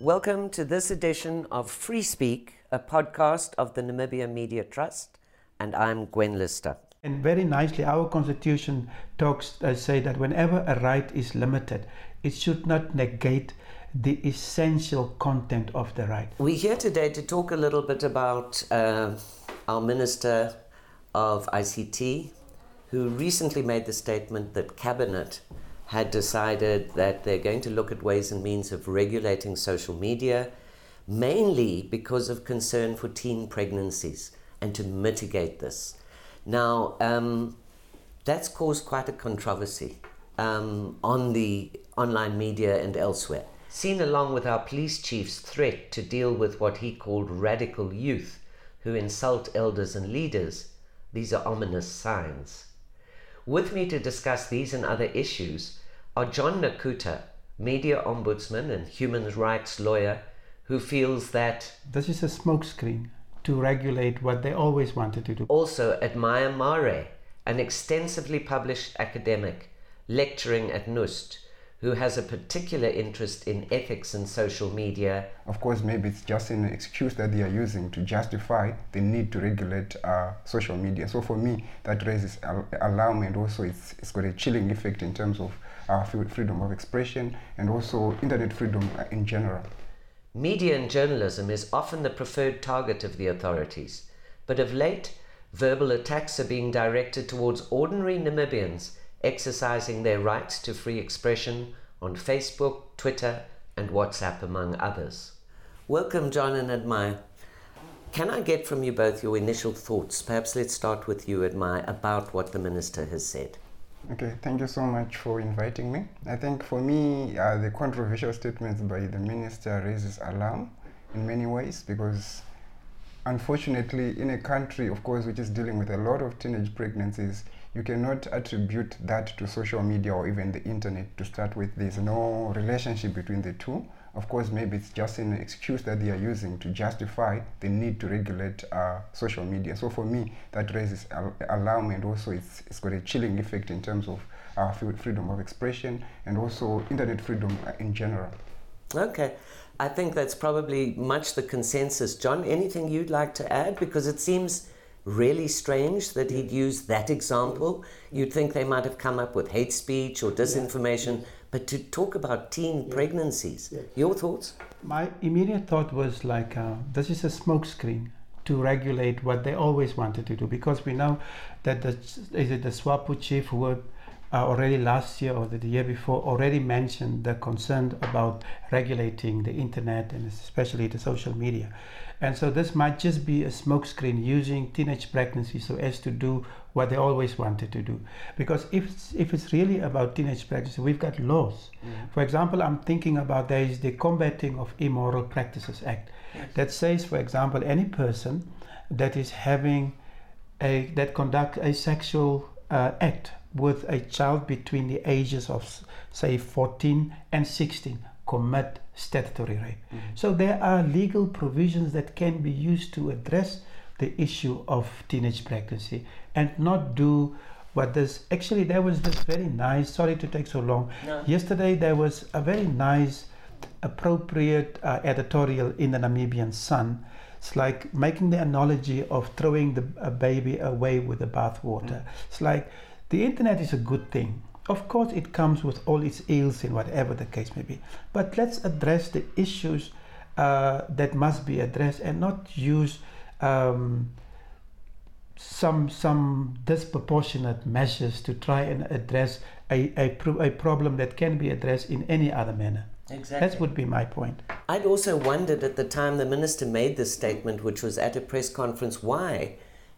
Welcome to this edition of Free Speak, a podcast of the Namibia Media Trust, and I'm Gwen Lister. And very nicely, our constitution talks uh, say that whenever a right is limited, it should not negate the essential content of the right. We're here today to talk a little bit about uh, our Minister of ICT, who recently made the statement that Cabinet had decided that they're going to look at ways and means of regulating social media, mainly because of concern for teen pregnancies and to mitigate this. Now, um, that's caused quite a controversy um, on the online media and elsewhere. Seen along with our police chief's threat to deal with what he called radical youth who insult elders and leaders, these are ominous signs. With me to discuss these and other issues are John Nakuta, media ombudsman and human rights lawyer, who feels that this is a smokescreen to regulate what they always wanted to do. Also, Admire Mare, an extensively published academic lecturing at NUST, who has a particular interest in ethics and social media. Of course, maybe it's just an excuse that they are using to justify the need to regulate uh, social media. So for me, that raises alarm and also it's, it's got a chilling effect in terms of uh, freedom of expression and also internet freedom in general. Media and journalism is often the preferred target of the authorities, but of late, verbal attacks are being directed towards ordinary Namibians exercising their rights to free expression on Facebook, Twitter, and WhatsApp, among others. Welcome, John and Admire. Can I get from you both your initial thoughts? Perhaps let's start with you, Admire, about what the Minister has said. Okay, thank you so much for inviting me. I think for me, uh, the controversial statements by the minister raises alarm in many ways because unfortunately, in a country, of course, which is dealing with a lot of teenage pregnancies, you cannot attribute that to social media or even the internet to start with. There's no relationship between the two. Of course, maybe it's just an excuse that they are using to justify the need to regulate uh, social media. So for me, that raises al- alarm and also it's, it's got a chilling effect in terms of our freedom of expression and also internet freedom uh, in general. Okay. I think that's probably much the consensus. John, anything you'd like to add? Because it seems really strange that he'd use that example. You'd think they might have come up with hate speech or disinformation. Yeah but to talk about teen yeah. pregnancies, yeah. your thoughts? My immediate thought was like, uh, this is a smokescreen to regulate what they always wanted to do because we know that the is it the SWAPO chief who uh, already last year or the year before already mentioned the concern about regulating the internet and especially the social media. And so this might just be a smokescreen using teenage pregnancy so as to do what they always wanted to do. Because if it's, if it's really about teenage pregnancy, we've got laws. Mm. For example, I'm thinking about there is the Combating of Immoral Practices Act yes. that says, for example, any person that is having a that conduct a sexual uh, act with a child between the ages of say 14 and 16 commit statutory rape. Mm-hmm. So there are legal provisions that can be used to address the issue of teenage pregnancy and not do what this actually there was this very nice sorry to take so long no. yesterday there was a very nice appropriate uh, editorial in the namibian sun it's like making the analogy of throwing the a baby away with the bathwater mm. it's like the internet is a good thing of course, it comes with all its ills in whatever the case may be. But let's address the issues uh, that must be addressed and not use um, some some disproportionate measures to try and address a, a, a problem that can be addressed in any other manner. Exactly. That would be my point. I'd also wondered at the time the minister made this statement, which was at a press conference, why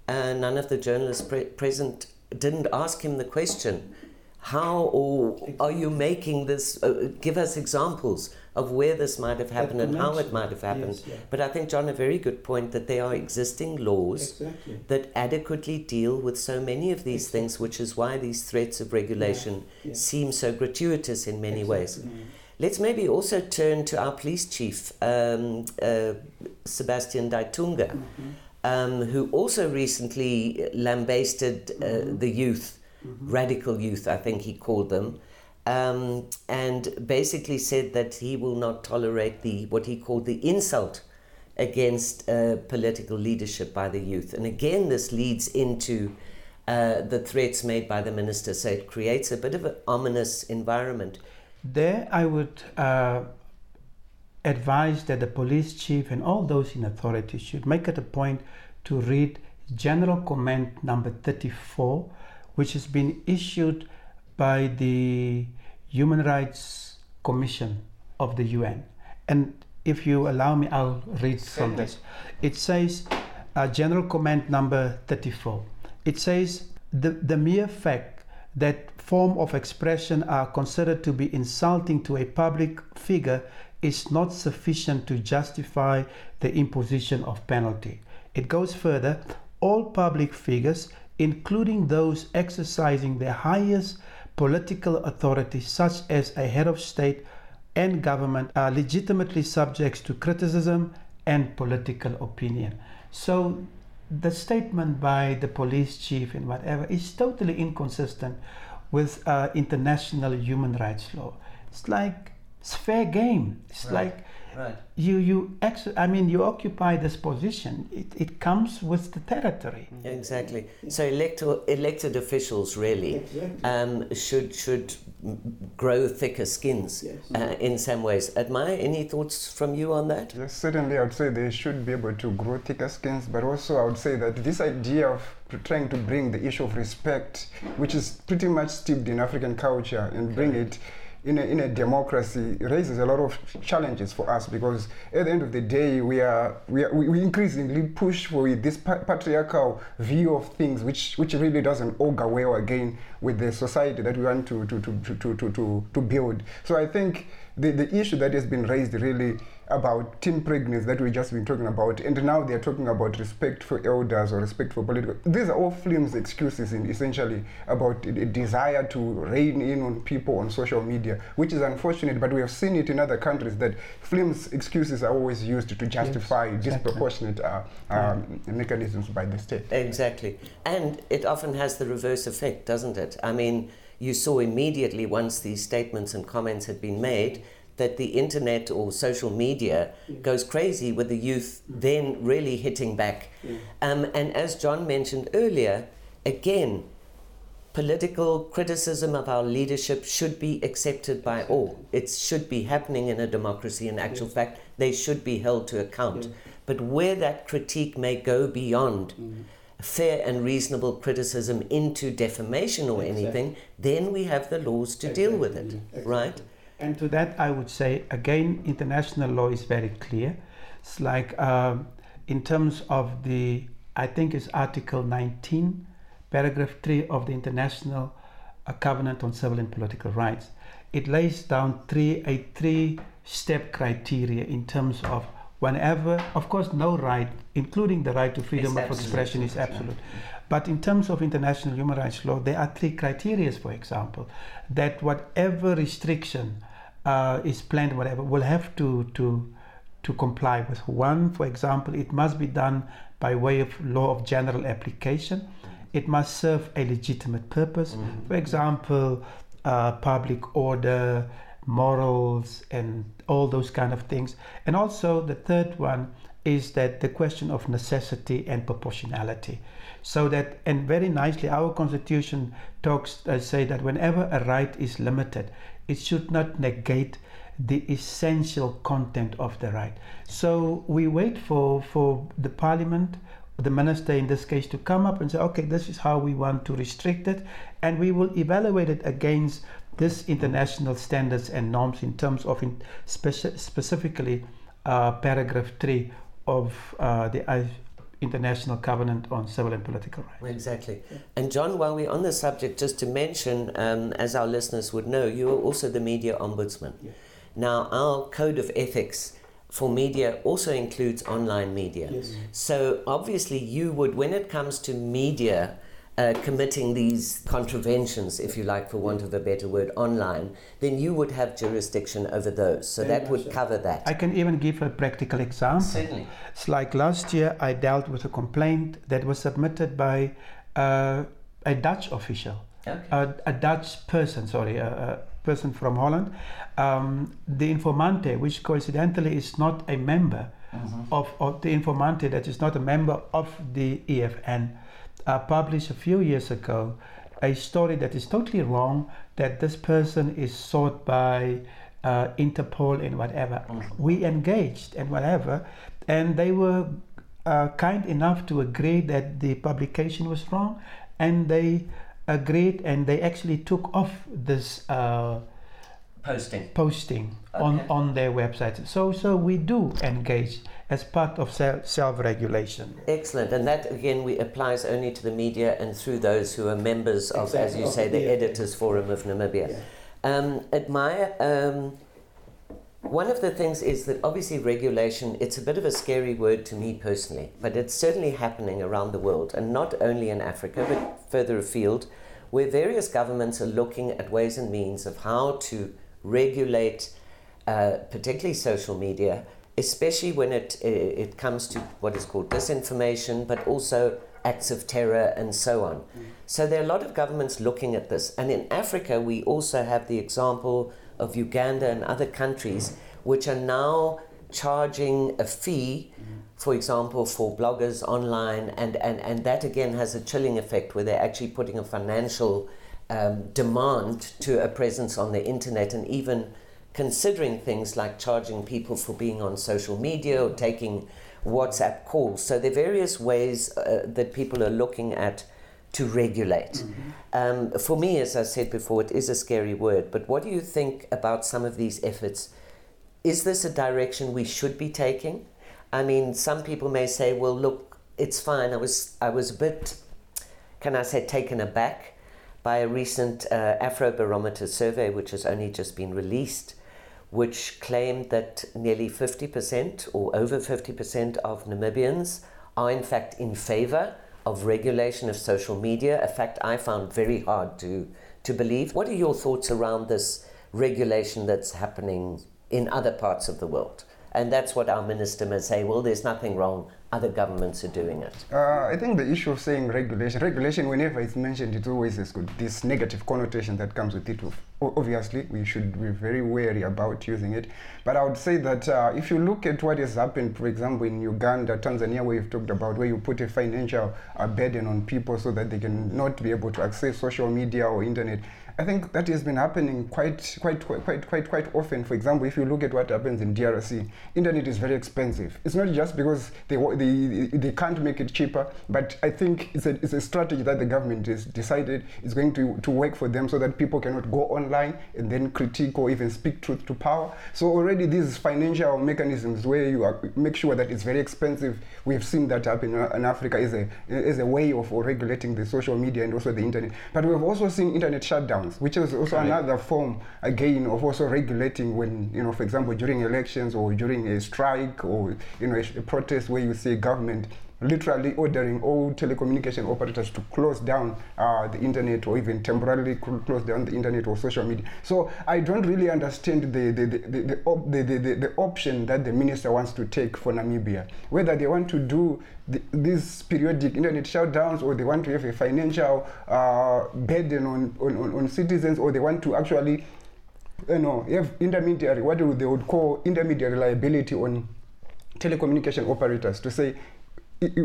uh, none of the journalists pre- present didn't ask him the question how or are you making this? Uh, give us examples of where this might have happened and how it might have happened. Yes, yeah. But I think, John, a very good point that there are existing laws exactly. that adequately deal with so many of these exactly. things, which is why these threats of regulation yeah, yeah. seem so gratuitous in many exactly. ways. Let's maybe also turn to our police chief, um, uh, Sebastian Ndeitunga. Mm-hmm. Um, who also recently lambasted uh, mm-hmm. the youth, mm-hmm. radical youth, I think he called them, um, and basically said that he will not tolerate the what he called the insult against uh, political leadership by the youth. And again, this leads into uh, the threats made by the minister. So it creates a bit of an ominous environment. There, I would uh, advise that the police chief and all those in authority should make it a point to read General Comment number 34, which has been issued by the Human Rights Commission of the UN. And if you allow me, I'll read from this. It says, uh, General Comment number 34. It says, the, the mere fact that form of expression are considered to be insulting to a public figure is not sufficient to justify the imposition of penalty. It goes further, all public figures, including those exercising the highest political authority, such as a head of state and government, are legitimately subject to criticism and political opinion. So the statement by the police chief and whatever is totally inconsistent with uh, international human rights law. It's like it's fair game. It's right. like right. you you ex- I mean you occupy this position. It, it comes with the territory. Exactly. So elected elected officials really exactly. um, should should grow thicker skins yes. uh, in some ways. Admire any thoughts from you on that? Yes, certainly. I would say they should be able to grow thicker skins, but also I would say that this idea of trying to bring the issue of respect, which is pretty much steeped in African culture, and bring it in a, in a democracy raises a lot of challenges for us because at the end of the day we are we, are, we increasingly push for this patriarchal view of things which which really doesn't augur well again with the society that we want to to, to, to, to, to, to build so i think the, the issue that has been raised really about teen pregnancy that we've just been talking about, and now they're talking about respect for elders or respect for political. These are all flimsy excuses, in essentially about a desire to rein in on people on social media, which is unfortunate. But we have seen it in other countries that flimsy excuses are always used to justify yes, exactly. disproportionate uh, um, mechanisms by the state. Exactly, and it often has the reverse effect, doesn't it? I mean you saw immediately once these statements and comments had been made that the internet or social media yeah. goes crazy with the youth mm. then really hitting back. Yeah. Um, and as John mentioned earlier, again, political criticism of our leadership should be accepted by all. It should be happening in a democracy. In actual yes. fact, they should be held to account. Yeah. But where that critique may go beyond, mm fair and reasonable criticism into defamation or exactly. anything, then we have the laws to exactly. deal with it, exactly. right? And to that, I would say again, international law is very clear. It's like um, in terms of the, I think it's Article 19, paragraph 3 of the International uh, Covenant on Civil and Political Rights. It lays down three a three step criteria in terms of whenever, of course, no right, including the right to freedom it's of expression, is absolute. But in terms of international human rights law, there are three criteria, for example, that whatever restriction uh, is planned, whatever, will have to, to, to comply with. One, for example, it must be done by way of law of general application. It must serve a legitimate purpose. Mm-hmm. For example, uh, public order, morals, and all those kind of things. And also the third one is that the question of necessity and proportionality. So that, and very nicely, our constitution talks, uh, say that whenever a right is limited, it should not negate the essential content of the right. So we wait for, for the parliament, the minister in this case, to come up and say, okay, this is how we want to restrict it, and we will evaluate it against this international standards and norms in terms of in speci- specifically uh, paragraph 3 of uh, the International Covenant on Civil and Political Rights. Exactly. And John, while we're on the subject, just to mention, um, as our listeners would know, you are also the media ombudsman. Yeah. Now, our code of ethics for media also includes online media. Yes. So obviously, you would, when it comes to media uh, committing these contraventions, if you like, for want of a better word, online, then you would have jurisdiction over those. So Very that would so. cover that. I can even give a practical example. Certainly. It's like last year I dealt with a complaint that was submitted by uh, a Dutch official, Okay. a, a Dutch person, sorry, a, a person from Holland. Um, the informante, which coincidentally is not a member of, of the informante, that is not a member of the EFN, uh, published a few years ago a story that is totally wrong that this person is sought by uh, Interpol and whatever. We engaged and whatever, and they were uh, kind enough to agree that the publication was wrong, and they agreed and they actually took off this uh, Posting. posting on, Okay. on their website. So so we do engage as part of self self regulation. Excellent, and that again we applies only to the media and through those who are members of, as you of say, the the Editors Forum of Namibia. Um, admire. Um, one of the things is that obviously regulation. It's a bit of a scary word to me personally, but it's certainly happening around the world, and not only in Africa, but further afield, where various governments are looking at ways and means of how to regulate, uh, particularly social media, especially when it it comes to what is called disinformation, but also acts of terror and so on. So there are a lot of governments looking at this, and in Africa we also have the example of Uganda and other countries which are now charging a fee. For example, for bloggers online, and, and, and that again has a chilling effect where they're actually putting a financial um, demand to a presence on the internet and even considering things like charging people for being on social media or taking WhatsApp calls. So there are various ways uh, that people are looking at to regulate. Um, for me, as I said before, it is a scary word, but what do you think about some of these efforts? Is this a direction we should be taking? I mean, some people may say, well, look, it's fine. I was, I was a bit, can I say, taken aback by a recent uh, Afrobarometer survey, which has only just been released, which claimed that nearly 50% or over 50% of Namibians are in fact in favor of regulation of social media, a fact I found very hard to, to believe. What are your thoughts around this regulation that's happening in other parts of the world? And that's what our minister may say, well, there's nothing wrong, other governments are doing it. Uh, I think the issue of saying regulation, regulation, whenever it's mentioned, it's always this, good, this negative connotation that comes with it. Obviously, we should be very wary about using it. But I would say that uh, if you look at what has happened, for example, in Uganda, Tanzania, where you've talked about, where you put a financial uh, burden on people so that they can not be able to access social media or internet. I think that has been happening quite, quite, quite, quite, quite, often. For example, if you look at what happens in DRC, internet is very expensive. It's not just because they, they, they can't make it cheaper, but I think it's a, it's a strategy that the government has decided is going to, to work for them so that people cannot go online and then critique or even speak truth to power. So already these financial mechanisms where you are, make sure that it's very expensive, we've seen that happen in, in Africa as a, as a way of regulating the social media and also the internet. But we've also seen internet which is also another form, again, of also regulating when, you know, for example, during elections or during a strike or, you know, a, a protest where you see government literally ordering all telecommunication operators to close down uh, the internet or even temporarily close down the internet or social media. So I don't really understand the, the, the, the, the, op- the, the, the, option that the minister wants to take for Namibia. Whether they want to do the, these periodic internet shutdowns or they want to have a financial uh, burden on, on, on, on citizens or they want to actually you know, have intermediary, what they would call intermediary liability on telecommunication operators to say,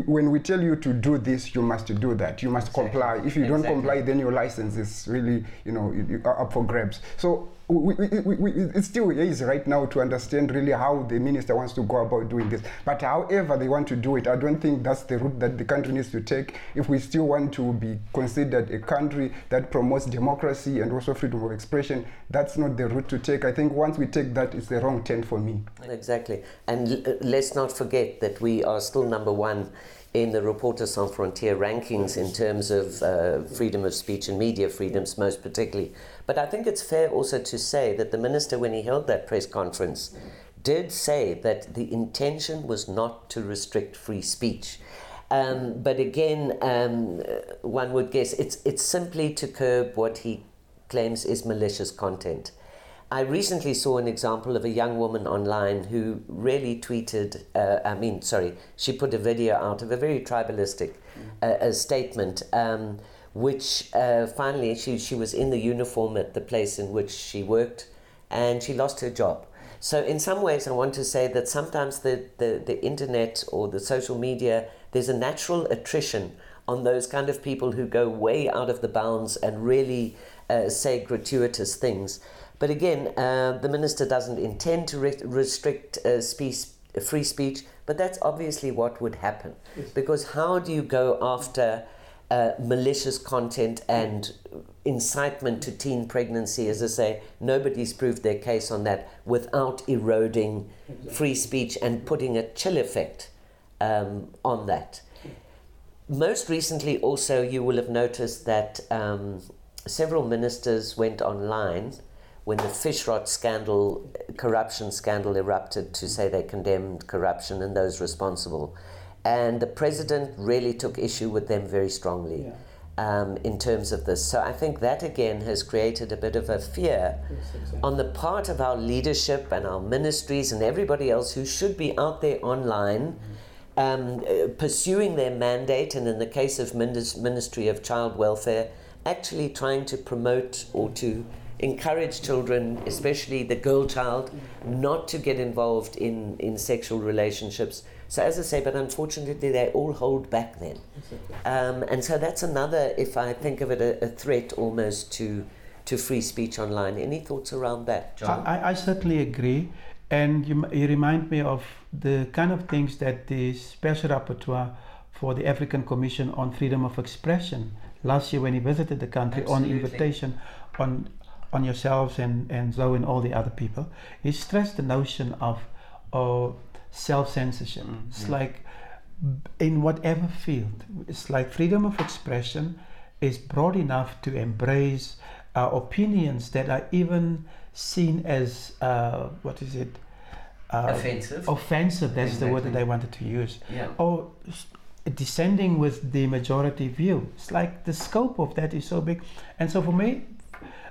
when we tell you to do this, you must do that. You must Exactly. comply. If you don't comply, then your license is really, you know, you- you are up for grabs. So we, we, it's still easy right now to understand really how the minister wants to go about doing this. But however they want to do it, I don't think that's the route that the country needs to take. If we still want to be considered a country that promotes democracy and also freedom of expression, that's not the route to take. I think once we take that, it's the wrong turn for me. Exactly. And let's not forget that we are still number one in the Reporters Sans Frontier rankings in terms of uh, freedom of speech and media freedoms, most particularly. But I think it's fair also to say that the minister, when he held that press conference, did say that the intention was not to restrict free speech. Um, but again, um, one would guess it's, it's simply to curb what he claims is malicious content. I recently saw an example of a young woman online who really tweeted, uh, I mean, sorry, she put a video out of a very tribalistic uh, statement, um, which uh, finally she, she was in the uniform at the place in which she worked and she lost her job. So, in some ways, I want to say that sometimes the, the, the internet or the social media, there's a natural attrition on those kind of people who go way out of the bounds and really uh, say gratuitous things. But again, uh, the minister doesn't intend to re- restrict uh, speech, free speech, but that's obviously what would happen. Yes. Because how do you go after uh, malicious content and incitement to teen pregnancy, as I say, nobody's proved their case on that without eroding free speech and putting a chill effect um, on that. Most recently, also, you will have noticed that um, several ministers went online when the Fishrot scandal, corruption scandal erupted to say they condemned corruption and those responsible. And the president really took issue with them very strongly. Yeah um, in terms of this. So I think that again has created a bit of a fear yes, exactly. on the part of our leadership and our ministries and everybody else who should be out there online. Mm-hmm. Um, pursuing their mandate, and in the case of Ministry of Child Welfare, actually trying to promote or to encourage children, especially the girl child, not to get involved in, in sexual relationships, so as I say, but unfortunately they all hold back then. Um, and so that's another, if I think of it, a, a, threat almost to, to free speech online. Any thoughts around that, John? I, I certainly agree. And you, you remind me of the kind of things that the Special Rapporteur for the African Commission on Freedom of Expression last year when he visited the country Absolutely. on invitation on on yourselves and, and Zoe and all the other people, he stressed the notion of, of self censorship. Mm-hmm. It's like in whatever field, it's like freedom of expression is broad enough to embrace uh, opinions that are even seen as uh, what is it? Uh, offensive. Offensive. That's exactly. the word that I wanted to use. Yeah. Or descending with the majority view. It's like the scope of that is so big, and so for me,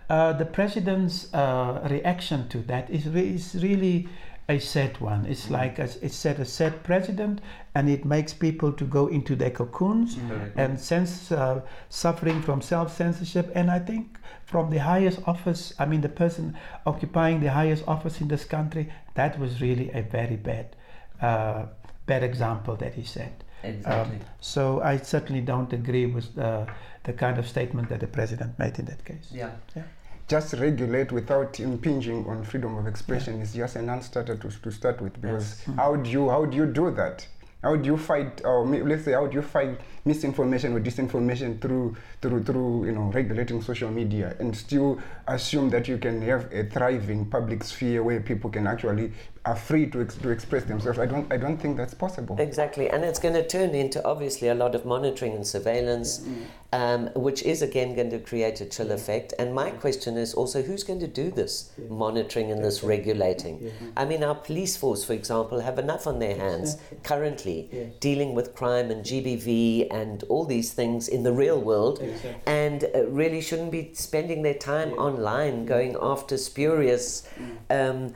uh, the president's uh, reaction to that is, re- is really a sad one. It's mm-hmm. like a, it's set a sad president, and it makes people to go into their cocoons mm-hmm. and sense uh, suffering from self censorship. And I think from the highest office, I mean the person occupying the highest office in this country, that was really a very bad, uh, bad example that he set. Exactly. Um, so I certainly don't agree with the, the kind of statement that the president made in that case. Yeah. Yeah just regulate without impinging on freedom of expression yeah. is just a non-starter to, to start with because yes. Hmm. how do you how do you do that how do you fight or let's say how do you fight misinformation or disinformation through through through you know regulating social media and still assume that you can have a thriving public sphere where people can actually are free to, ex- to express themselves. I don't, I don't think that's possible. Exactly, and it's going to turn into obviously a lot of monitoring and surveillance, mm. um, which is again going to create a chill effect. And my question is also who's going to do this monitoring and this regulating? I mean, our police force, for example, have enough on their hands currently dealing with crime and GBV and all these things in the real world, and uh, really shouldn't be spending their time online going after spurious. Mm. Um,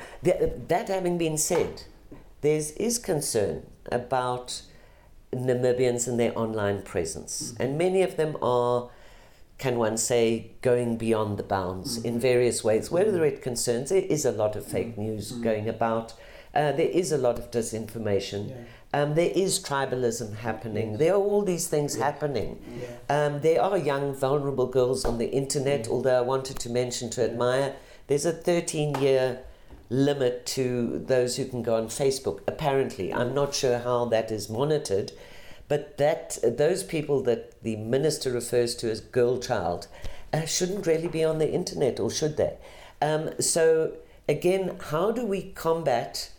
that having been said, there is concern about Namibians and their online presence, mm-hmm. and many of them are, can one say, going beyond the bounds mm-hmm. in various ways. Whether it concerns, there is a lot of fake news going about. Uh, there is a lot of disinformation. Yeah. Um, there is tribalism happening. Yes. There are all these things yeah. happening. Yeah. Um, there are young, vulnerable girls on the internet, although I wanted to mention to admire, there's a 13 year limit to those who can go on Facebook. Apparently, I'm not sure how that is monitored, but that those people that the minister refers to as girl child uh, shouldn't really be on the internet, or should they? Um, so again, how do we combat?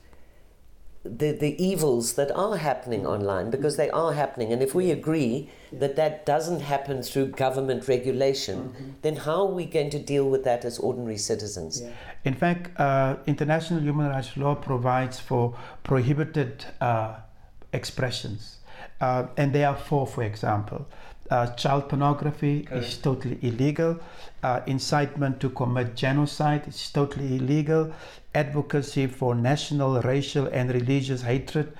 The, the evils that are happening online because they are happening. And if we agree that that doesn't happen through government regulation, mm-hmm. then how are we going to deal with that as ordinary citizens? Yeah. In fact, uh, international human rights law provides for prohibited uh, expressions. Uh, and there are four, for example. Uh, child pornography Correct. is totally illegal. Uh, incitement to commit genocide is totally illegal. Advocacy for national, racial, and religious hatred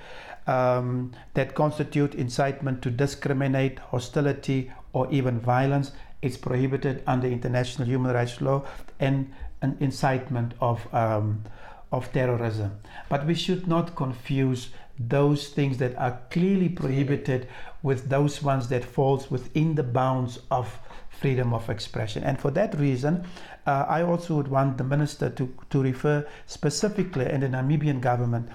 um, that constitute incitement to discriminate, hostility, or even violence is prohibited under international human rights law and an incitement of um, of terrorism. But we should not confuse those things that are clearly prohibited with those ones that falls within the bounds of freedom of expression. And for that reason, uh, I also would want the minister to, to refer specifically in the Namibian government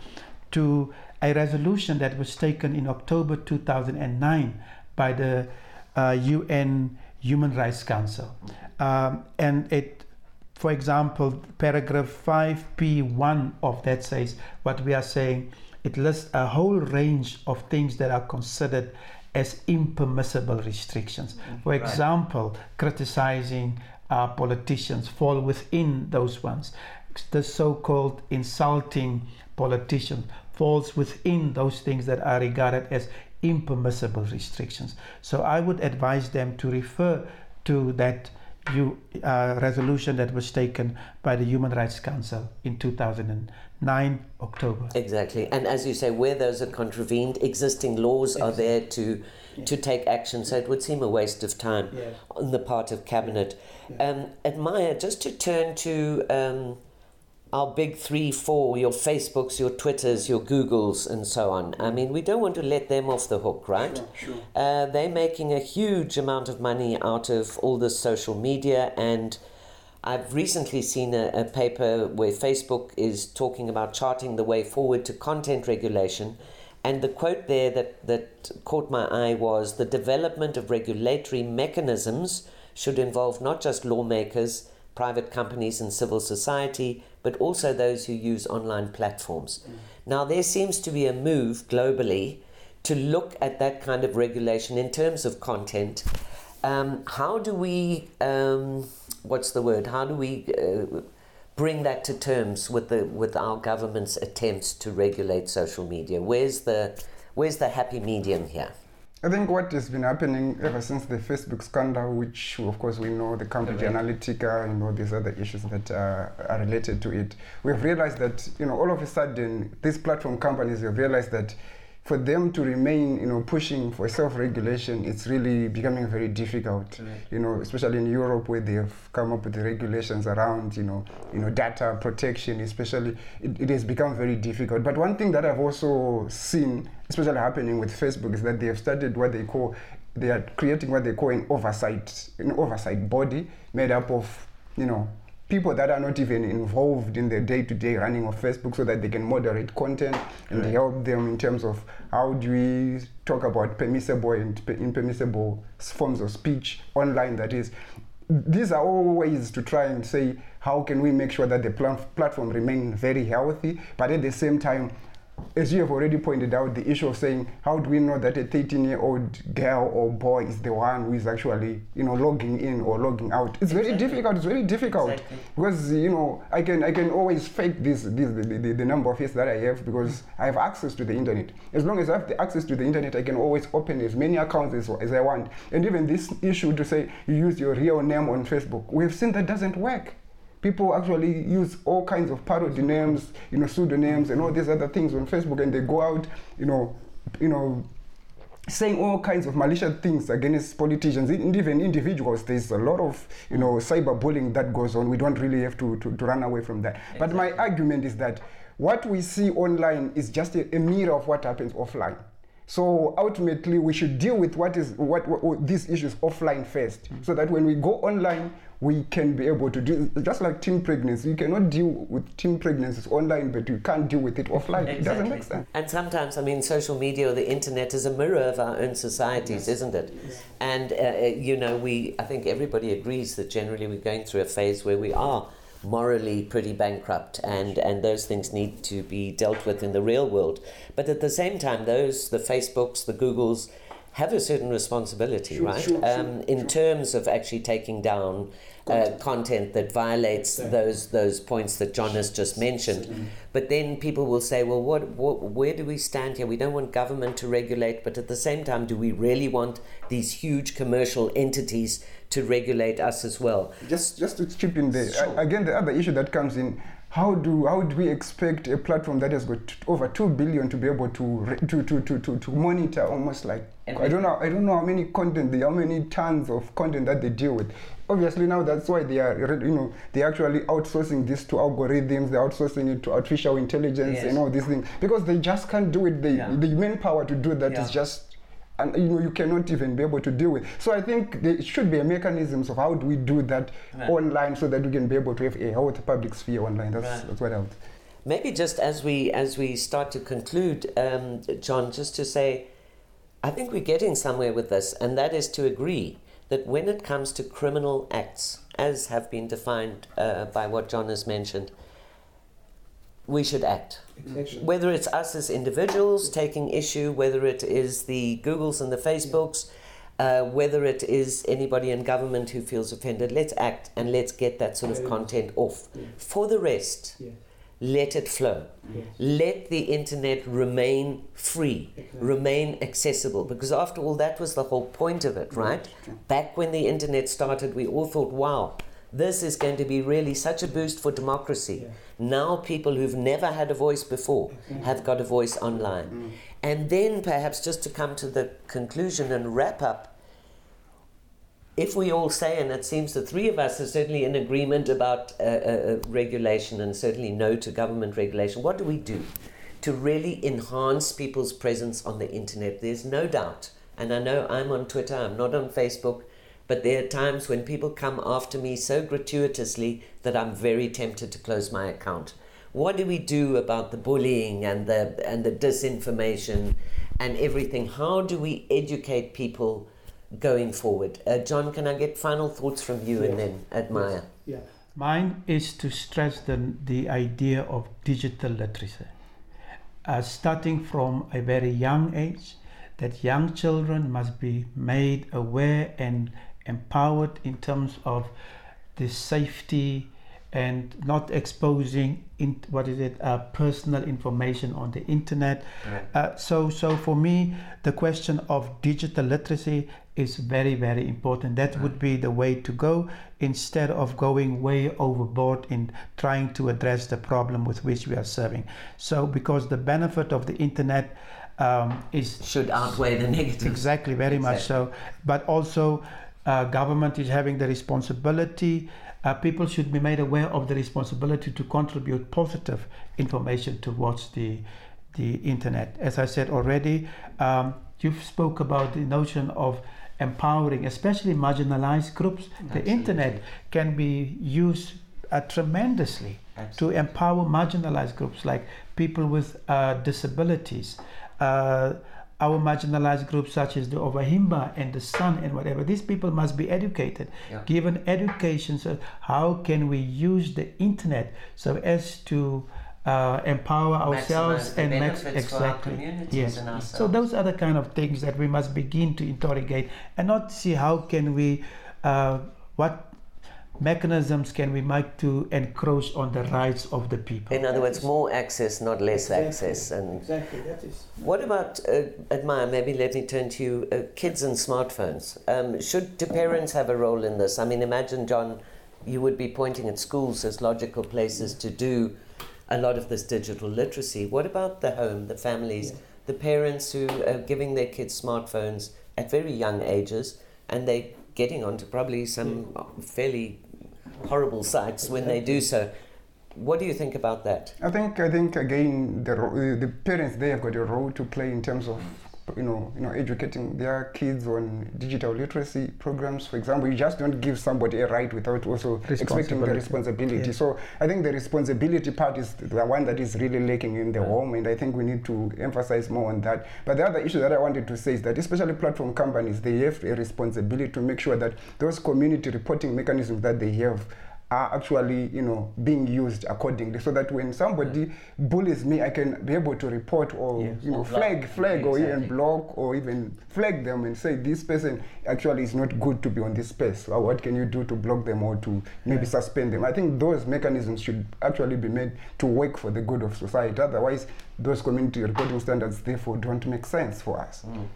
to a resolution that was taken in October 2009 by the uh, UN Human Rights Council. Um, and it, for example, paragraph 5p1 of that says what we are saying. It lists a whole range of things that are considered as impermissible restrictions. Mm-hmm. For example, right. criticizing uh, politicians fall within those ones. The so called insulting politicians falls within those things that are regarded as impermissible restrictions. So I would advise them to refer to that you, uh, resolution that was taken by the Human Rights Council in 2009 October. Exactly, and as you say, where those are contravened, existing laws exactly. are there to to take action. So it would seem a waste of time yeah. on the part of cabinet. Yeah. Um, admire just to turn to. Um, our big three, four, your Facebooks, your Twitters, your Googles, and so on. I mean, we don't want to let them off the hook, right? Sure, sure. Uh, they're making a huge amount of money out of all this social media, and I've recently seen a, a paper where Facebook is talking about charting the way forward to content regulation. And the quote there that, that caught my eye was the development of regulatory mechanisms should involve not just lawmakers, private companies, and civil society, but also those who use online platforms. Mm. Now, there seems to be a move globally to look at that kind of regulation in terms of content. Um, how do we, um, what's the word, how do we uh, bring that to terms with, the, with our government's attempts to regulate social media? Where's the, where's the happy medium here? I think what has been happening ever since the Facebook scandal, which of course we know the Cambridge right. Analytica and all these other issues that uh, are related to it, we've realized that you know all of a sudden these platform companies have realized that for them to remain, you know, pushing for self-regulation, it's really becoming very difficult. Right. You know, especially in Europe where they have come up with the regulations around, you know, you know, data protection, especially, it, it has become very difficult. But one thing that I've also seen, especially happening with Facebook, is that they have started what they call they are creating what they call an oversight, an oversight body made up of, you know, people that are not even involved in the day-to-day running of Facebook so that they can moderate content and right. help them in terms of how do we talk about permissible and impermissible forms of speech online that is these are all ways to try and say how can we make sure that the pl- platform remain very healthy but at the same time as you have already pointed out, the issue of saying how do we know that a 13-year-old girl or boy is the one who is actually, you know, logging in or logging out? It's exactly. very difficult. It's very difficult exactly. because you know I can I can always fake this this the, the, the number of years that I have because I have access to the internet. As long as I have the access to the internet, I can always open as many accounts as, as I want. And even this issue to say you use your real name on Facebook, we have seen that doesn't work people actually use all kinds of parody names, you know, pseudonyms and all these other things on Facebook, and they go out, you know, you know, saying all kinds of malicious things against politicians and even individuals. There's a lot of, you know, cyberbullying that goes on. We don't really have to, to, to run away from that. Exactly. But my argument is that what we see online is just a, a mirror of what happens offline. So ultimately, we should deal with what is what, what, what these issues offline 1st mm-hmm. so that when we go online, we can be able to do just like teen pregnancy. You cannot deal with teen pregnancies online, but you can't deal with it offline. Exactly. It doesn't make sense. And sometimes, I mean, social media or the internet is a mirror of our own societies, yes. isn't it? Yes. And uh, uh, you know, we I think everybody agrees that generally we're going through a phase where we are morally pretty bankrupt and and those things need to be dealt with in the real world but at the same time those the facebooks the googles have a certain responsibility, Sure, right? sure, um, sure, in sure. terms of actually taking down uh, content that violates Exactly. those those points that John has just mentioned. Certainly. But then people will say, well, what, what, where do we stand here? We don't want government to regulate, but at the same time, do we really want these huge commercial entities to regulate us as well? Just just to chip in there Sure. again, the other issue that comes in. How do how do we expect a platform that has got over two billion to be able to to, to, to, to, to monitor almost like I don't know I don't know how many content they how many tons of content that they deal with. Obviously now that's why they are you know they actually outsourcing this to algorithms. They're outsourcing it to artificial intelligence Yes. and all these things because they just can't do it. The Yeah. the manpower to do that is Yeah. just and you know you cannot even be able to deal with. So I think there should be a mechanisms of how do we do that Right. online so that we can be able to have a healthy public sphere online. That's, Right. that's what I would. Maybe just as we as we start to conclude, um, John, just to say, I think we're getting somewhere with this, and that is to agree that when it comes to criminal acts, as have been defined uh, by what John has mentioned, we should act. Exactly. Whether it's us as individuals taking issue, whether it is the Googles and the Facebooks, uh, whether it is anybody in government who feels offended, let's act and let's get that sort of content off. Yeah. For the rest, Yeah. let it flow. Yes. Let the internet remain free, Exactly. remain accessible, because after all, that was the whole point of it, right? Back when the internet started, we all thought, wow, this is going to be really such a boost for democracy. Yeah. Now, people who've never had a voice before have got a voice online. And then, perhaps, just to come to the conclusion and wrap up, if we all say, and it seems the three of us are certainly in agreement about uh, uh, uh, regulation and certainly no to government regulation, what do we do to really enhance people's presence on the internet? There's no doubt, and I know I'm on Twitter, I'm not on Facebook, but there are times when people come after me so gratuitously that I'm very tempted to close my account. What do we do about the bullying and the and the disinformation and everything? How do we educate people going forward? Uh, John, can I get final thoughts from you and Yes. then admire? Yeah. Mine is to stress the, the idea of digital literacy. Uh, starting from a very young age, that young children must be made aware and empowered in terms of the safety and not exposing in, what is it uh, personal information on the internet. Uh, so so for me the question of digital literacy is very very important. That would be the way to go instead of going way overboard in trying to address the problem with which we are serving. So because the benefit of the internet um, is Should outweigh the negatives. Exactly, very much so. But also, uh, government is having the responsibility. Uh, people should be made aware of the responsibility to contribute positive information towards the the internet. As I said already, um, you've spoke about the notion of empowering, especially marginalized groups. The internet can be used uh, tremendously to empower marginalized groups like people with uh, disabilities. Our marginalized groups such as the Ovahimba and the San and whatever, these people must be educated, Yeah. given education. So how can we use the internet so as to uh, empower ourselves and max- benefits for our exactly communities yes. So those are the kind of things that we must begin to interrogate and not see how can we, uh, what mechanisms can we make to encroach on the rights of the people. In other words, more access, not less Exactly. access. And Exactly. That is. what about uh, admire? Maybe let me turn to you. Uh, kids and smartphones. Um, should do parents have a role in this? I mean, imagine John, you would be pointing at schools as logical places to do a lot of this digital literacy. What about the home, the families, Yeah. the parents who are giving their kids smartphones at very young ages, and they getting onto probably some fairly horrible sites when they do so. What do you think about that? I think I think again the uh, the parents they have got a role to play in terms of you know you know educating their kids on digital literacy programs. For example, you just don't give somebody a right without also expecting the Responsibility. Yeah. So I think the responsibility part is the one that is really lacking in the home, and I think we need to emphasize more on that. But the other issue that I wanted to say is that especially platform companies they have a responsibility to make sure that those community reporting mechanisms that they have are actually you know being used accordingly so that when somebody bullies me i can be able to report or Yes. you know Or flag flag or even block or even flag them and say this person actually is not good to be on this space. Or what can you do to block them or to maybe Yeah. suspend them? I think those mechanisms should actually be made to work for the good of society. Otherwise those community reporting standards therefore don't make sense for us. Mm.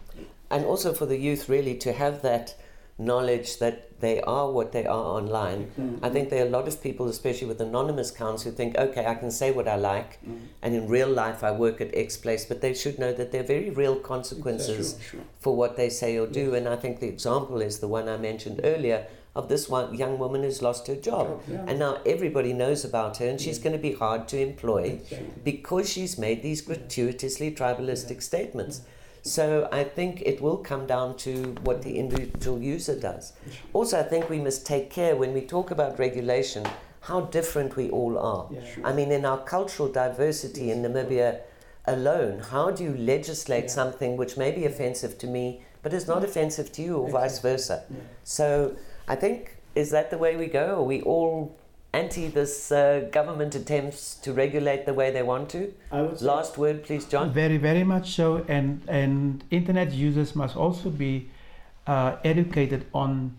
And also for the youth really to have that knowledge that they are what they are online. Mm-hmm. I think there are a lot of people, especially with anonymous accounts, who think, okay, I can say what I like, mm-hmm. and in real life I work at X place, but they should know that there are very real consequences for what they say or do. And I think the example is the one I mentioned earlier of this one young woman who's lost her job. And now everybody knows about her, and she's mm. going to be hard to employ because she's made these gratuitously tribalistic statements. So I think it will come down to what the individual user does. Also, I think we must take care when we talk about regulation how different we all are. Yeah. I mean, in our cultural diversity in Namibia alone, how do you legislate Yeah. something which may be offensive to me but is not offensive to you or vice versa? Yeah. So I think, is that the way we go? Are we all anti this uh, government attempts to regulate the way they want to? I would say Last word, please, John. Very, very much so. And and internet users must also be uh, educated on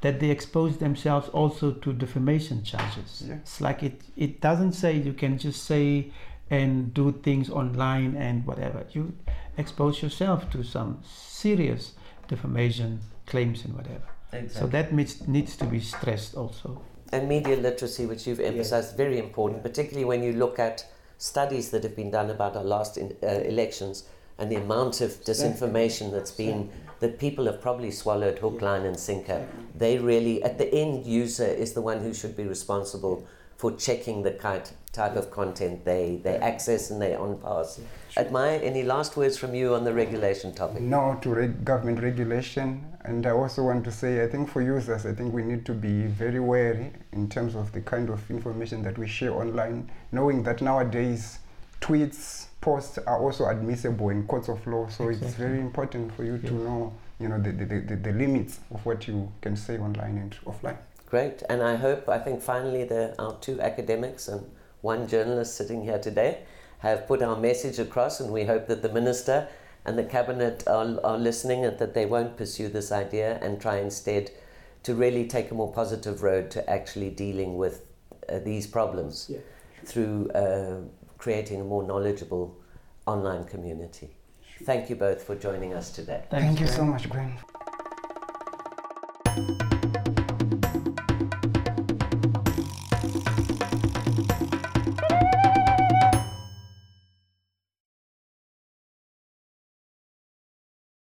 that they expose themselves also to defamation charges. Yeah. It's like it it doesn't say you can just say and do things online and whatever. You expose yourself to some serious defamation claims and whatever. Exactly. So that needs, needs to be stressed also. And media literacy, which you've emphasized, very important, particularly when you look at studies that have been done about our last in, uh, elections and the amount of disinformation that's been that people have probably swallowed hook, line, and sinker. They really, at the end user, is the one who should be responsible for checking the kind, type of content they, they access and they on pass. Admire any last words from you on the regulation topic? no to reg- government regulation. And I also want to say, I think for users, I think we need to be very wary in terms of the kind of information that we share online, knowing that nowadays tweets, posts are also admissible in courts of law. So it's very important for you to know, you know, the, the, the, the limits of what you can say online and offline. Great, and I hope, I think finally the, our two academics and one journalist sitting here today have put our message across, and we hope that the minister and the cabinet are, are listening and that they won't pursue this idea and try instead to really take a more positive road to actually dealing with uh, these problems Yeah, through uh, creating a more knowledgeable online community. Thank you both for joining us today. Thank you so much, Gwen.